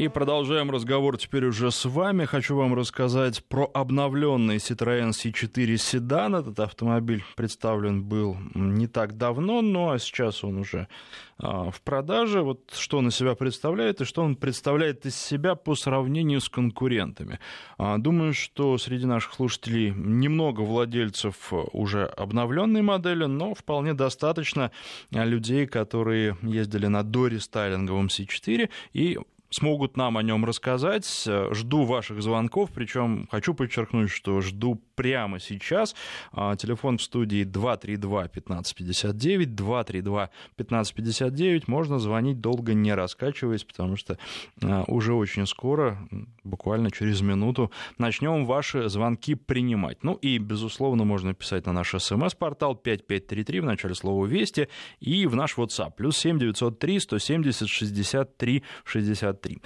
И продолжаем разговор теперь уже с вами. Хочу вам рассказать про обновленный Citroёn C4 седан. Этот автомобиль представлен был не так давно, но сейчас он уже а, в продаже. Вот что он из себя представляет и что он представляет из себя по сравнению с конкурентами. А, думаю, что среди наших слушателей немного владельцев уже обновленной модели, но вполне достаточно людей, которые ездили на дорестайлинговом C4 и смогут нам о нем рассказать. Жду ваших звонков, причем хочу подчеркнуть, что жду прямо сейчас. А, телефон в студии 232-1559, 232-1559. Можно звонить долго не раскачиваясь, потому что а, уже очень скоро, буквально через минуту, начнем ваши звонки принимать. Ну и, безусловно, можно писать на наш смс-портал 5533 в начале слова «Вести» и в наш WhatsApp. Плюс 7903 170 63 63.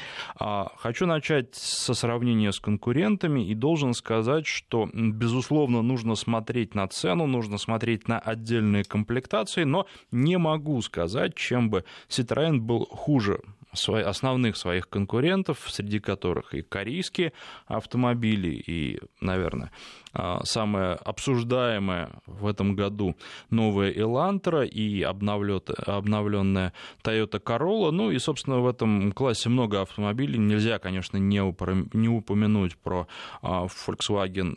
Хочу начать со сравнения с конкурентами и должен сказать, что нужно смотреть на цену, нужно смотреть на отдельные комплектации, но не могу сказать, чем бы Citroёn был хуже основных своих конкурентов, среди которых и корейские автомобили, и, наверное, а, самое обсуждаемое в этом году новая Elantra и обновленная Toyota Corolla. Ну и, собственно, в этом классе много автомобилей. Нельзя, конечно, не упомянуть про а, Volkswagen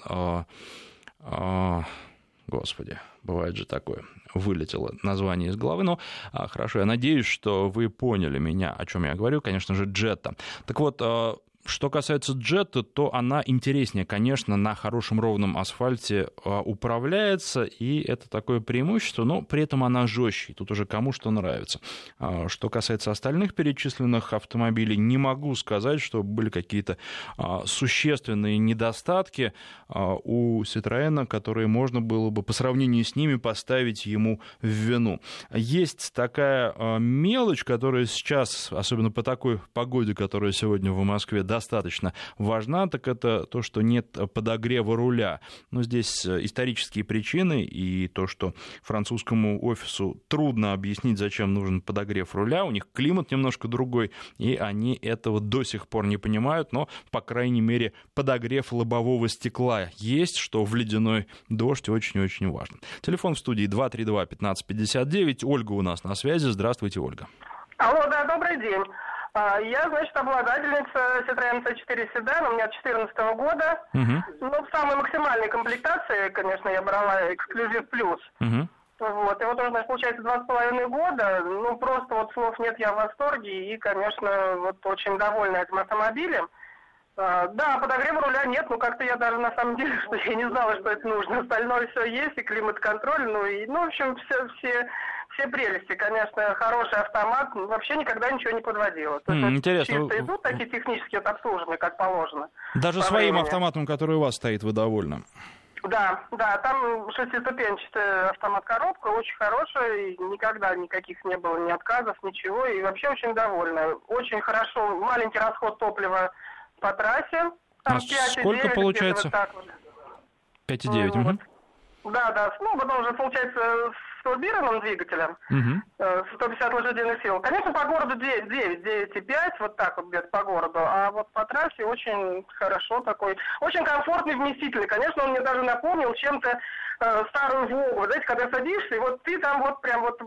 а, господи, бывает же такое, вылетело название из головы, но а, хорошо, я надеюсь, что вы поняли меня, о чем я говорю, конечно же, Джетта. Так вот, а, что касается джета, то она интереснее, конечно, на хорошем ровном асфальте а, управляется, и это такое преимущество, но при этом она жестче, тут уже кому что нравится. А, что касается остальных перечисленных автомобилей, не могу сказать, что были какие-то а, существенные недостатки у Citroёn, которые можно было бы по сравнению с ними поставить ему в вину. Есть такая мелочь, которая сейчас, особенно по такой погоде, которая сегодня в Москве, да, достаточно важна, так это то, что нет подогрева руля. Но здесь э, исторические причины и то, что французскому офису трудно объяснить, зачем нужен подогрев руля. У них климат немножко другой, и они этого до сих пор не понимают, но, по крайней мере, подогрев лобового стекла есть, что в ледяной дождь очень-очень важно. Телефон в студии 232-1559. Ольга у нас на связи. Здравствуйте, Ольга. Алло, да, добрый день. А, я, значит, обладательница Citroёn C4 седан, у меня 2014 года. Угу. Ну, в самой максимальной комплектации, конечно, я брала эксклюзив плюс. Угу. Вот, и вот уже, значит, получается, два с половиной года, ну, просто вот слов нет, я в восторге, и, конечно, вот очень довольна этим автомобилем. А, да, подогрева руля нет, ну как-то я даже на самом деле, что я не знала, что это нужно. Остальное все есть, и климат-контроль, ну и, ну, в общем, все, все, все прелести. Конечно, хороший автомат, вообще никогда ничего не подводила. То mm, интересно. Чисто идут такие технические вот, обслуживания, как положено. Даже своим времени. автоматом, который у вас стоит, вы довольны? Да, да, там шестиступенчатая автомат-коробка, очень хорошая, и никогда никаких не было ни отказов, ничего, и вообще очень довольна. Очень хорошо, маленький расход топлива по трассе. Там а 5, сколько 9, получается? Вот 5,9. Ну, угу. вот. Да, да. Ну, потом уже получается турбированным двигателем, угу. 150 лошадиных сил. Конечно, по городу 9, 9, 9,5, вот так вот где-то по городу. А вот по трассе очень хорошо такой, очень комфортный, вместительный. Конечно, он мне даже напомнил чем-то э, старую Волгу. Знаете, когда садишься, и вот ты там вот прям вот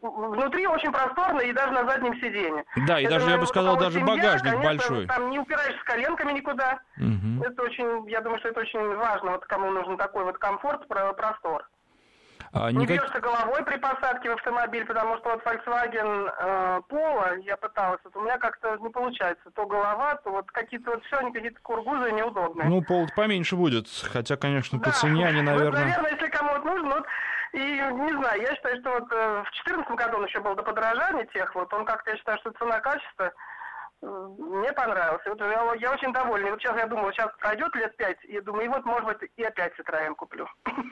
внутри очень просторно и даже на заднем сиденье. Да, и это, даже, я бы сказал, даже семья, багажник конечно, большой. Там не упираешься коленками никуда. Угу. Это очень, я думаю, что это очень важно, вот кому нужен такой вот комфорт, простор. А, не никак... бьешься головой при посадке в автомобиль, потому что вот Volkswagen э, Polo, я пыталась, вот у меня как-то не получается. То голова, то вот какие-то вот все, они какие-то кургузы неудобные. Ну, пол поменьше будет, хотя, конечно, по да. цене они, наверное... Вот, наверное, если кому-то нужно, вот, и не знаю, я считаю, что вот э, в 2014 году он еще был до подорожания тех, вот он как-то, я считаю, что цена-качество мне понравился. Вот я, я очень довольна. Вот сейчас я думаю, сейчас пройдет лет пять, и думаю, и вот, может быть, и опять Citroёn куплю.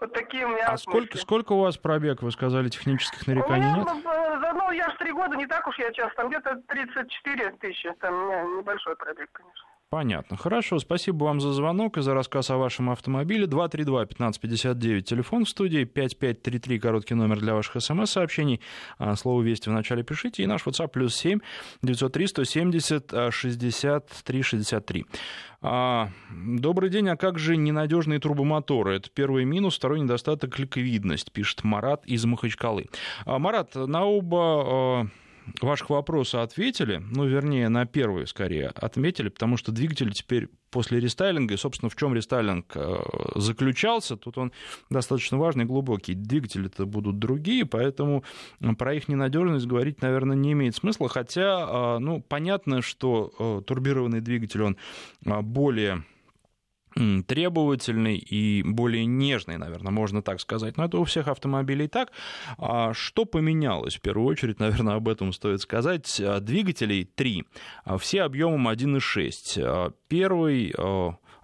Вот такие у меня А сколько, сколько у вас пробег, вы сказали, технических нареканий нет? Ну, ну, я же три года, не так уж я часто, там где-то 34 тысячи, там у меня небольшой пробег, конечно. Понятно. Хорошо, спасибо вам за звонок и за рассказ о вашем автомобиле. 232-1559, телефон в студии, 5533, короткий номер для ваших смс-сообщений. А, слово «Вести» в начале пишите. И наш WhatsApp плюс 7 903 170 63 63. Добрый день, а как же ненадежные трубомоторы? Это первый минус, второй недостаток — ликвидность, пишет Марат из Махачкалы. А, Марат, на оба а, ваших вопроса ответили, ну, вернее, на первый скорее отметили, потому что двигатель теперь после рестайлинга, и, собственно, в чем рестайлинг э, заключался, тут он достаточно важный глубокий. Двигатели это будут другие, поэтому про их ненадежность говорить, наверное, не имеет смысла, хотя, э, ну, понятно, что э, турбированный двигатель, он более требовательный и более нежный, наверное, можно так сказать. Но это у всех автомобилей так. А что поменялось? В первую очередь, наверное, об этом стоит сказать. Двигателей три. Все объемом 1,6. Первый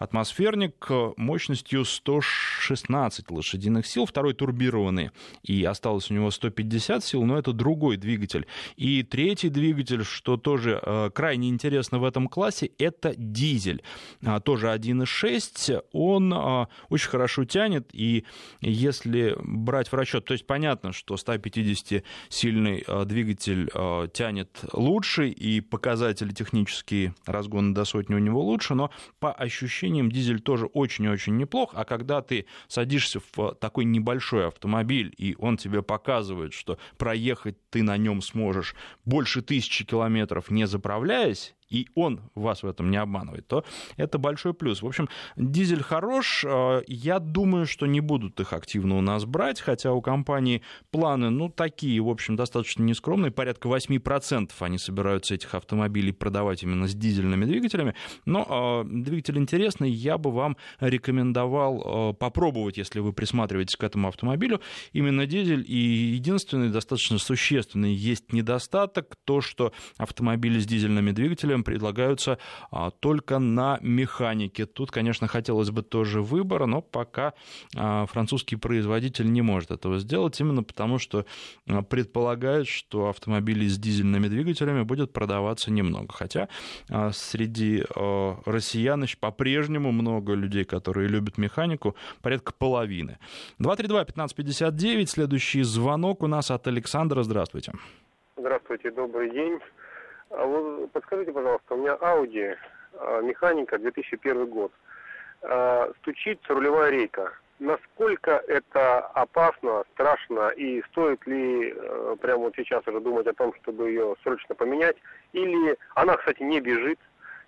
атмосферник мощностью 116 лошадиных сил, второй турбированный, и осталось у него 150 сил, но это другой двигатель. И третий двигатель, что тоже э, крайне интересно в этом классе, это дизель. А, тоже 1.6, он а, очень хорошо тянет, и если брать в расчет, то есть понятно, что 150-сильный а, двигатель тянет лучше, и показатели технические разгона до сотни у него лучше, но по ощущениям ощущениям дизель тоже очень-очень неплох, а когда ты садишься в такой небольшой автомобиль, и он тебе показывает, что проехать ты на нем сможешь больше тысячи километров не заправляясь, и он вас в этом не обманывает, то это большой плюс. В общем, дизель хорош. Э, я думаю, что не будут их активно у нас брать, хотя у компании планы, ну, такие, в общем, достаточно нескромные. Порядка 8% они собираются этих автомобилей продавать именно с дизельными двигателями. Но э, двигатель интересный, я бы вам рекомендовал э, попробовать, если вы присматриваетесь к этому автомобилю, именно дизель. И единственный, достаточно существенный есть недостаток, то, что автомобили с дизельными двигателями предлагаются а, только на механике. Тут, конечно, хотелось бы тоже выбора, но пока а, французский производитель не может этого сделать, именно потому что а, предполагает, что автомобилей с дизельными двигателями будет продаваться немного. Хотя среди россиян по-прежнему много людей, которые любят механику, порядка половины. 232-1559, следующий звонок у нас от Александра. Здравствуйте. Здравствуйте, добрый день. А вот подскажите, пожалуйста, у меня Audi, а, механика, 2001 год. А, стучится рулевая рейка. Насколько это опасно, страшно и стоит ли э, прямо вот сейчас уже думать о том, чтобы ее срочно поменять? Или она, кстати, не бежит,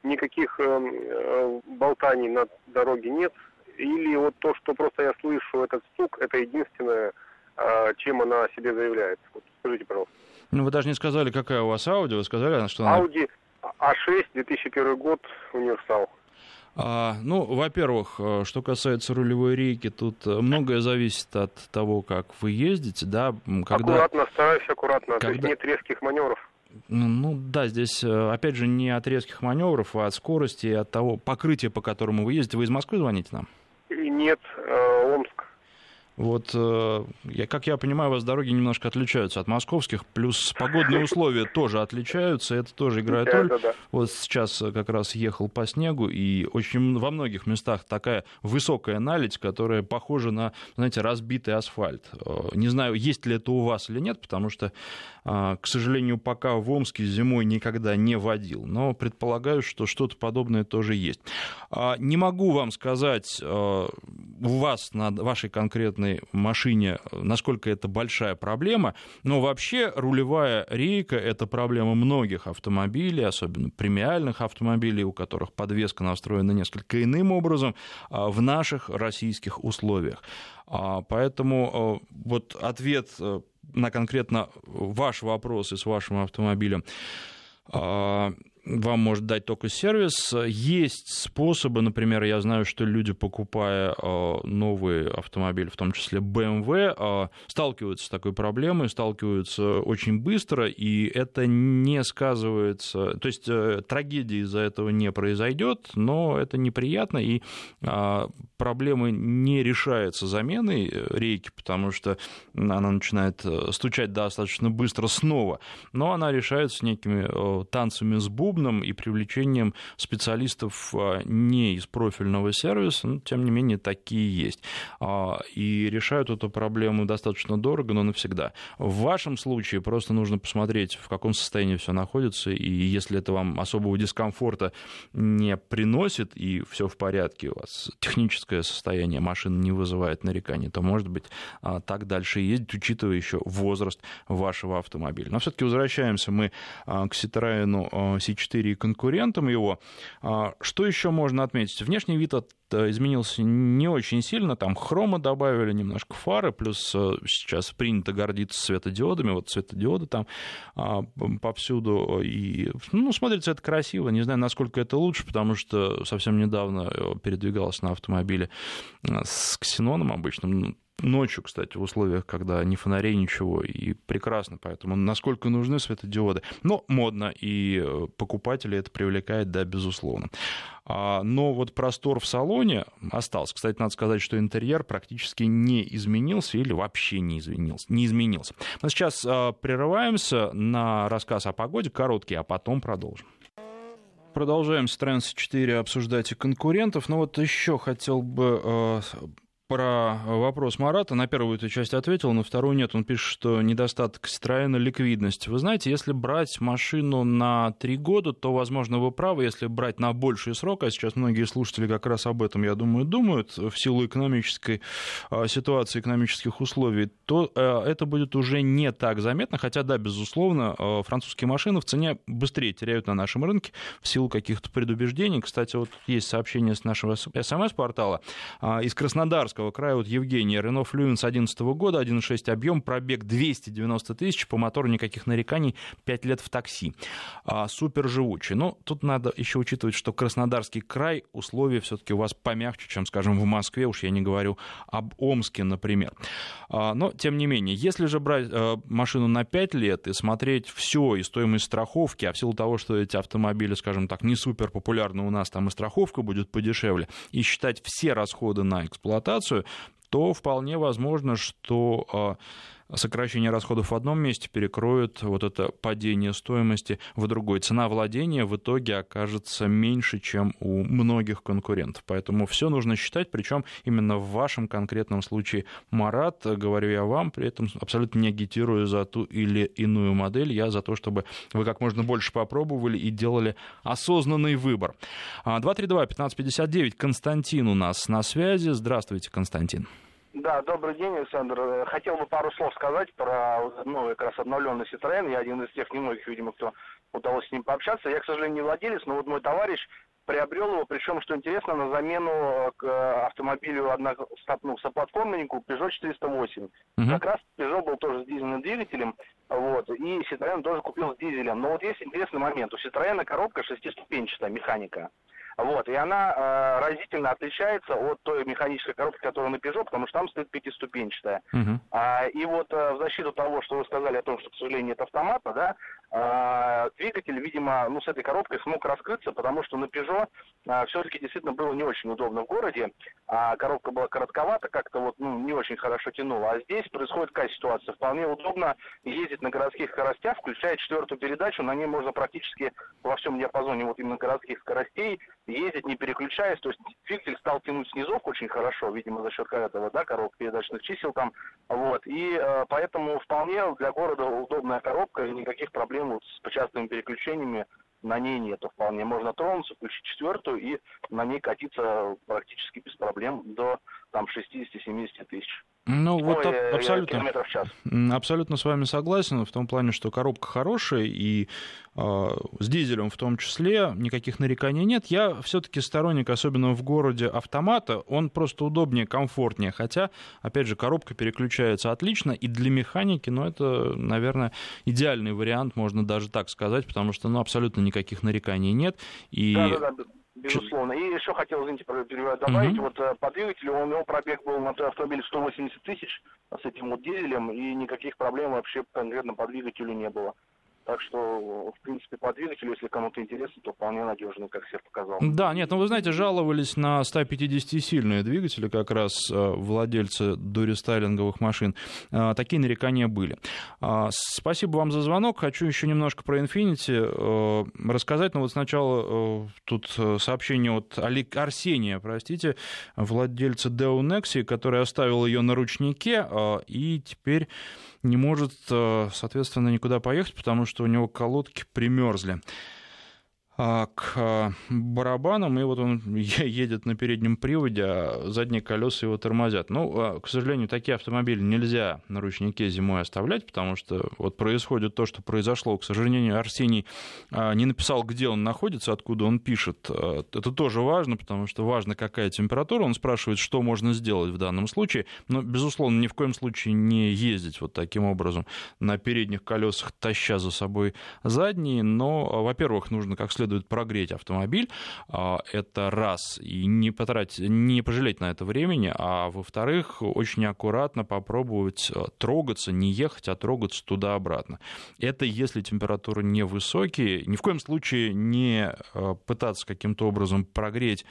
никаких э, э, болтаний на дороге нет? Или вот то, что просто я слышу этот стук, это единственное, чем она о себе заявляет? Вот скажите, пожалуйста. Ну, вы даже не сказали, какая у вас Audi, вы сказали, что она... Audi A6, 2001 год, универсал. А, ну, во-первых, э, что касается рулевой рейки, тут э, многое зависит от того, как вы ездите, да, когда... Аккуратно, стараюсь аккуратно, когда... то есть нет резких маневров. Ну, да, здесь, э, опять же, не от резких маневров, а от скорости, от того покрытия, по которому вы ездите. Вы из Москвы звоните нам? Нет. Вот, э, я, как я понимаю, у вас дороги немножко отличаются от московских, плюс погодные условия тоже отличаются, это тоже играет роль. Вот сейчас как раз ехал по снегу, и очень во многих местах такая высокая наледь, которая похожа на, знаете, разбитый асфальт. Э, не знаю, есть ли это у вас или нет, потому что, э, к сожалению, пока в Омске зимой никогда не водил, но предполагаю, что что-то подобное тоже есть. А, не могу вам сказать, у вас на вашей конкретной конкретной машине, насколько это большая проблема. Но вообще рулевая рейка — это проблема многих автомобилей, особенно премиальных автомобилей, у которых подвеска настроена несколько иным образом а, в наших российских условиях. А, поэтому а, вот ответ на конкретно ваш вопрос и с вашим автомобилем вам может дать только сервис. Есть способы, например, я знаю, что люди, покупая э, новые автомобили, в том числе BMW, э, сталкиваются с такой проблемой, сталкиваются очень быстро, и это не сказывается, то есть э, трагедии из-за этого не произойдет, но это неприятно, и проблемы не решается заменой рейки, потому что она начинает стучать достаточно быстро снова, но она решается некими танцами с бубном, удобным и привлечением специалистов а, не из профильного сервиса, но тем не менее такие есть. А, и решают эту проблему достаточно дорого, но навсегда. В вашем случае просто нужно посмотреть, в каком состоянии все находится, и если это вам особого дискомфорта не приносит, и все в порядке, у вас техническое состояние машины не вызывает нареканий, то, может быть, а, так дальше ездить, учитывая еще возраст вашего автомобиля. Но все-таки возвращаемся мы к Citroёn C4 и конкурентам его. Что еще можно отметить? Внешний вид от изменился не очень сильно. Там хрома добавили, немножко фары, плюс э, сейчас принято гордиться светодиодами. Вот светодиоды там а, повсюду. И, ну, смотрится это красиво. Не знаю, насколько это лучше, потому что совсем недавно э, передвигался на автомобиле э, с ксеноном обычным. Ну, ночью, кстати, в условиях, когда ни фонарей, ничего, и прекрасно, поэтому насколько нужны светодиоды. Но модно, и покупателей это привлекает, да, безусловно. А, но вот простор в салоне остался. Кстати, надо сказать, что интерьер практически не изменился или вообще не изменился. Не изменился. Мы сейчас а, прерываемся на рассказ о погоде, короткий, а потом продолжим продолжаем с Trans 4 обсуждать и конкурентов. Но вот еще хотел бы а, про вопрос Марата. На первую эту часть ответил, на вторую нет. Он пишет, что недостаток Citroёn ликвидность. Вы знаете, если брать машину на три года, то, возможно, вы правы. Если брать на больший срок, а сейчас многие слушатели как раз об этом, я думаю, думают, в силу экономической а, ситуации, экономических условий, то э, это будет уже не так заметно. Хотя, да, безусловно, э, французские машины в цене быстрее теряют на нашем рынке в силу каких-то предубеждений. Кстати, вот есть сообщение с нашего СМС-портала а, из Краснодарска Краснодарского края, вот Евгения, Рено Флюенс 2011 года, 1.6 объем, пробег 290 тысяч, по мотору никаких нареканий, 5 лет в такси. А, супер живучий. Но тут надо еще учитывать, что Краснодарский край, условия все-таки у вас помягче, чем, скажем, в Москве, уж я не говорю об Омске, например. А, но, тем не менее, если же брать а, машину на 5 лет и смотреть все, и стоимость страховки, а в силу того, что эти автомобили, скажем так, не супер популярны у нас, там и страховка будет подешевле, и считать все расходы на эксплуатацию, инфляцию, то вполне возможно, что а, сокращение расходов в одном месте перекроет вот это падение стоимости в другой. Цена владения в итоге окажется меньше, чем у многих конкурентов. Поэтому все нужно считать, причем именно в вашем конкретном случае, Марат, говорю я вам, при этом абсолютно не агитирую за ту или иную модель, я за то, чтобы вы как можно больше попробовали и делали осознанный выбор. 232-1559, а, Константин у нас на связи. Здравствуйте, Константин. Да, добрый день, Александр. Хотел бы пару слов сказать про новый, как раз обновленный Citroёn. Я один из тех немногих, видимо, кто удалось с ним пообщаться. Я, к сожалению, не владелец, но вот мой товарищ приобрел его, причем, что интересно, на замену к автомобилю одностопному соплатформеннику Peugeot 408. Угу. Как раз Peugeot был тоже с дизельным двигателем, вот, и Citroёn тоже купил с дизелем. Но вот есть интересный момент. У Citroёn коробка шестиступенчатая, механика. Вот, и она э, разительно отличается от той механической коробки, которая на Peugeot, потому что там стоит пятиступенчатая. Uh-huh. А, и вот э, в защиту того, что вы сказали о том, что, к сожалению, нет автомата, да, э, двигатель, видимо, ну, с этой коробкой смог раскрыться, потому что на Peugeot э, все-таки действительно было не очень удобно в городе, а коробка была коротковата, как-то вот, ну, не очень хорошо тянула. А здесь происходит какая ситуация? Вполне удобно ездить на городских скоростях, включая четвертую передачу, на ней можно практически во всем диапазоне вот именно городских скоростей ездить не переключаясь, то есть двигатель стал тянуть снизовку очень хорошо, видимо, за счет этого, да, коробок передачных чисел там, вот, и э, поэтому вполне для города удобная коробка, никаких проблем вот с частыми переключениями на ней нету вполне. Можно тронуться, включить четвертую и на ней катиться практически без проблем до там 60-70 тысяч. Ну, Ой, вот э, абсолютно, абсолютно с вами согласен в том плане, что коробка хорошая, и э, с дизелем в том числе никаких нареканий нет. Я все-таки сторонник, особенно в городе, автомата. Он просто удобнее, комфортнее. Хотя, опять же, коробка переключается отлично, и для механики, ну, это, наверное, идеальный вариант, можно даже так сказать, потому что, ну, абсолютно никаких нареканий нет. И... Да, да, да безусловно. И еще хотел, извините, добавить, угу. вот э, по двигателю, у него пробег был на автомобиле 180 тысяч с этим вот дизелем, и никаких проблем вообще конкретно по двигателю не было. Так что, в принципе, по двигателю, если кому-то интересно, то вполне надежный, как все показал. Да, нет, ну вы знаете, жаловались на 150-сильные двигатели как раз э, владельцы дорестайлинговых машин. Э, такие нарекания были. Э, спасибо вам за звонок. Хочу еще немножко про Infiniti рассказать. Но вот сначала тут сообщение от Арсения, простите, владельца Deo Nexi, который оставил ее на ручнике и теперь не может, э, соответственно, никуда поехать, потому что у него колодки примерзли. А, к а, барабанам, и вот он едет на переднем приводе, а задние колеса его тормозят. Ну, к сожалению, такие автомобили нельзя на ручнике зимой оставлять, потому что вот происходит то, что произошло. К сожалению, Арсений не написал, где он находится, откуда он пишет. Это тоже важно, потому что важно, какая температура. Он спрашивает, что можно сделать в данном случае. Но, безусловно, ни в коем случае не ездить вот таким образом на передних колесах, таща за собой задние. Но, во-первых, нужно как следует следует прогреть автомобиль, а, это раз, и не, потратить, не пожалеть на это времени, а во-вторых, очень аккуратно попробовать а, трогаться, не ехать, а трогаться туда-обратно. Это если температуры невысокие, ни в коем случае не а, пытаться каким-то образом прогреть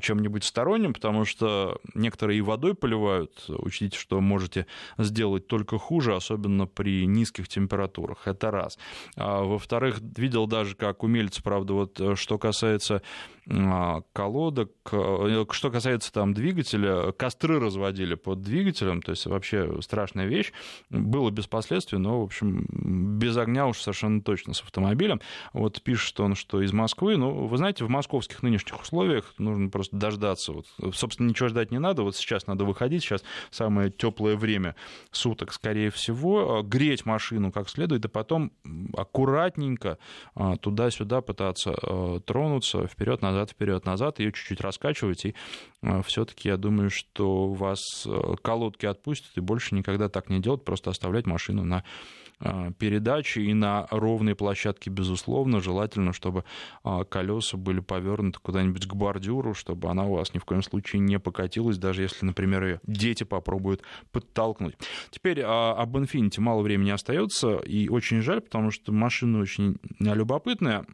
чем-нибудь сторонним, потому что некоторые и водой поливают, учтите, что можете сделать только хуже, особенно при низких температурах, это раз. Во-вторых, видел даже, как умельцы, правда, правда, вот э, что касается колодок, э, что касается там двигателя, костры разводили под двигателем, то есть вообще страшная вещь. Было без последствий, но, в общем, без огня уж совершенно точно с автомобилем. Вот пишет он, что из Москвы, ну, вы знаете, в московских нынешних условиях нужно просто дождаться. Вот, собственно, ничего ждать не надо, вот сейчас надо выходить, сейчас самое теплое время суток, скорее всего, греть машину как следует, и потом аккуратненько а, туда-сюда пытаться пытаться э, тронуться вперед-назад, вперед-назад, ее чуть-чуть раскачивать, и э, все-таки я думаю, что вас э, колодки отпустят, и больше никогда так не делать, просто оставлять машину на передачи и на ровной площадке, безусловно, желательно, чтобы колеса были повернуты куда-нибудь к бордюру, чтобы она у вас ни в коем случае не покатилась, даже если, например, ее дети попробуют подтолкнуть. Теперь об Infiniti мало времени остается, и очень жаль, потому что машина очень любопытная.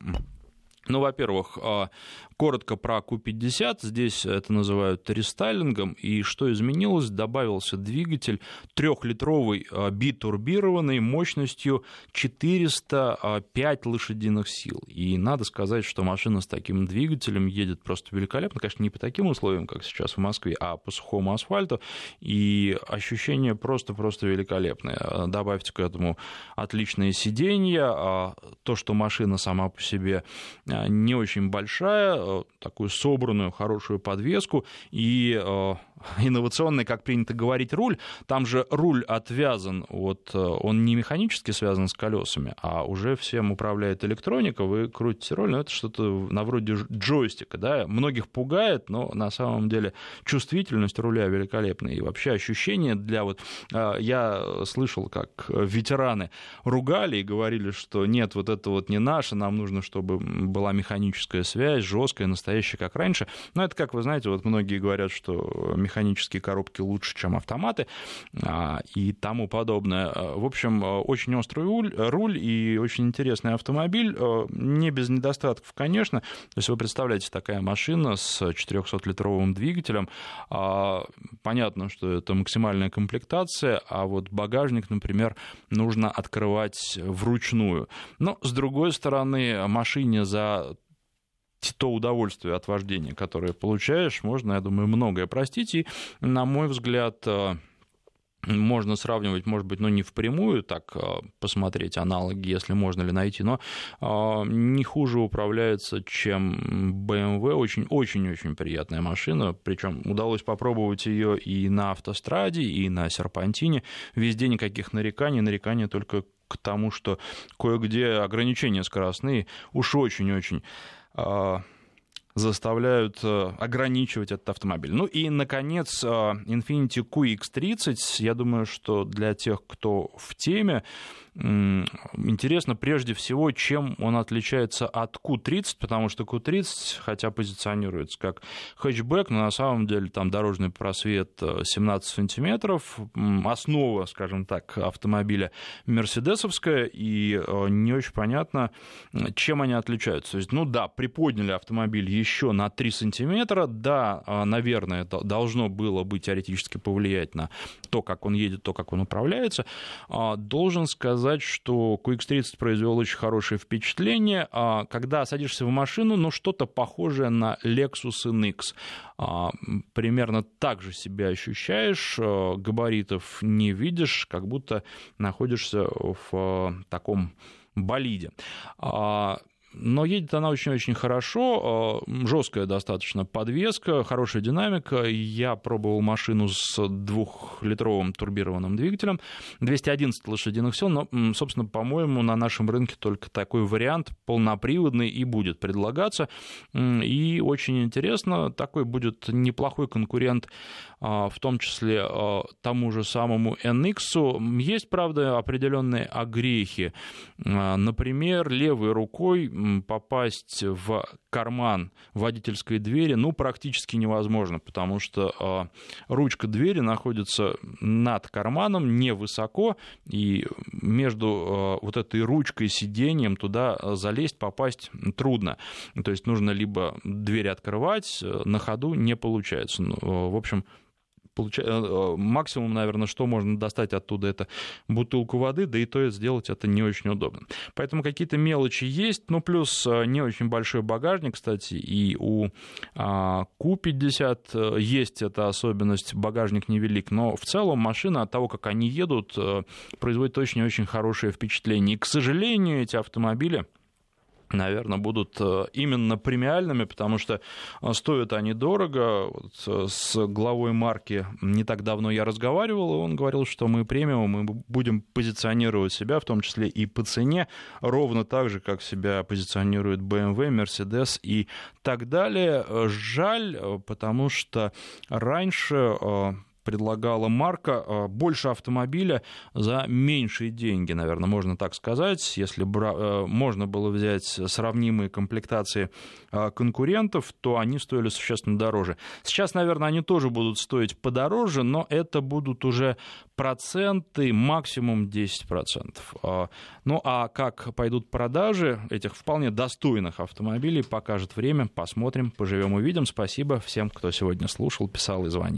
Ну, во-первых, а, коротко про Q50. Здесь это называют рестайлингом. И что изменилось? Добавился двигатель трехлитровый а, битурбированный мощностью 405 лошадиных сил. И надо сказать, что машина с таким двигателем едет просто великолепно. Конечно, не по таким условиям, как сейчас в Москве, а по сухому асфальту. И ощущение просто-просто великолепное. Добавьте к этому отличные сиденья, а, то, что машина сама по себе не очень большая, такую собранную, хорошую подвеску и э, инновационный, как принято говорить, руль. Там же руль отвязан, вот он не механически связан с колесами, а уже всем управляет электроника, вы крутите руль, но это что-то на вроде джойстика, да, многих пугает, но на самом деле чувствительность руля великолепная, и вообще ощущение для вот, я слышал, как ветераны ругали и говорили, что нет, вот это вот не наше, нам нужно, чтобы была механическая связь, жесткая, настоящая, как раньше, но это, как вы знаете, вот многие говорят, что механические коробки лучше, чем автоматы а, и тому подобное. В общем, очень острый руль, и очень интересный автомобиль, не без недостатков, конечно. То есть вы представляете, такая машина с 400-литровым двигателем, а, понятно, что это максимальная комплектация, а вот багажник, например, нужно открывать вручную. Но, с другой стороны, машине за то удовольствие от вождения, которое получаешь, можно, я думаю, многое простить. И, на мой взгляд, э, можно сравнивать, может быть, ну не впрямую, так э, посмотреть аналоги, если можно ли найти, но э, не хуже управляется, чем BMW. Очень-очень-очень приятная машина, причем удалось попробовать ее и на автостраде, и на серпантине. Везде никаких нареканий, нарекания только к тому, что кое-где ограничения скоростные уж очень-очень заставляют э, ограничивать этот автомобиль. Ну и, наконец, а, Infiniti QX30. Я думаю, что для тех, кто в теме, интересно прежде всего, чем он отличается от Q30, потому что Q30, хотя позиционируется как хэтчбэк, но на самом деле там дорожный просвет 17 сантиметров, основа, скажем так, автомобиля мерседесовская, и не очень понятно, чем они отличаются. То есть, ну да, приподняли автомобиль еще на 3 сантиметра, да, наверное, это должно было бы теоретически повлиять на то, как он едет, то, как он управляется. А, должен сказать, что QX30 произвел очень хорошее впечатление. А, когда садишься в машину, ну, что-то похожее на Lexus NX. А, примерно так же себя ощущаешь, габаритов не видишь, как будто находишься в таком болиде но едет она очень-очень хорошо, э, жесткая достаточно подвеска, хорошая динамика. Я пробовал машину с двухлитровым турбированным двигателем, 211 лошадиных сил, но, собственно, по-моему, на нашем рынке только такой вариант полноприводный и будет предлагаться. И очень интересно, такой будет неплохой конкурент, а, в том числе а, тому же самому NX. Есть, правда, определенные огрехи. Например, левой рукой попасть в карман водительской двери, ну, практически невозможно, потому что э, ручка двери находится над карманом, невысоко, и между э, вот этой ручкой сиденьем туда залезть, попасть трудно. То есть нужно либо дверь открывать, э, на ходу не получается. Ну, в общем, получа... Э, э, максимум, наверное, что можно достать оттуда, это бутылку воды, да и то сделать это не очень удобно. Поэтому какие-то мелочи есть, ну, плюс э, не очень большой багажник, кстати, и у Q50 а, есть эта особенность, багажник невелик, но в целом машина от того, как они едут, производит очень-очень хорошее впечатление. И, к сожалению, эти автомобили наверное, будут э, именно премиальными, потому что э, стоят они дорого. Вот э, с главой марки не так давно я разговаривал, и он говорил, что мы премиум, мы будем позиционировать себя, в том числе и по цене, ровно так же, как себя позиционирует BMW, Mercedes и так далее. Жаль, потому что раньше предлагала марка э, больше автомобиля за меньшие деньги, наверное, можно так сказать. Если бра... Э, можно было взять сравнимые комплектации э, конкурентов, то они стоили существенно дороже. Сейчас, наверное, они тоже будут стоить подороже, но это будут уже проценты, максимум 10%. Ну а как пойдут продажи этих вполне достойных автомобилей, покажет время. Посмотрим, поживем, увидим. Спасибо всем, кто сегодня слушал, писал и звонил.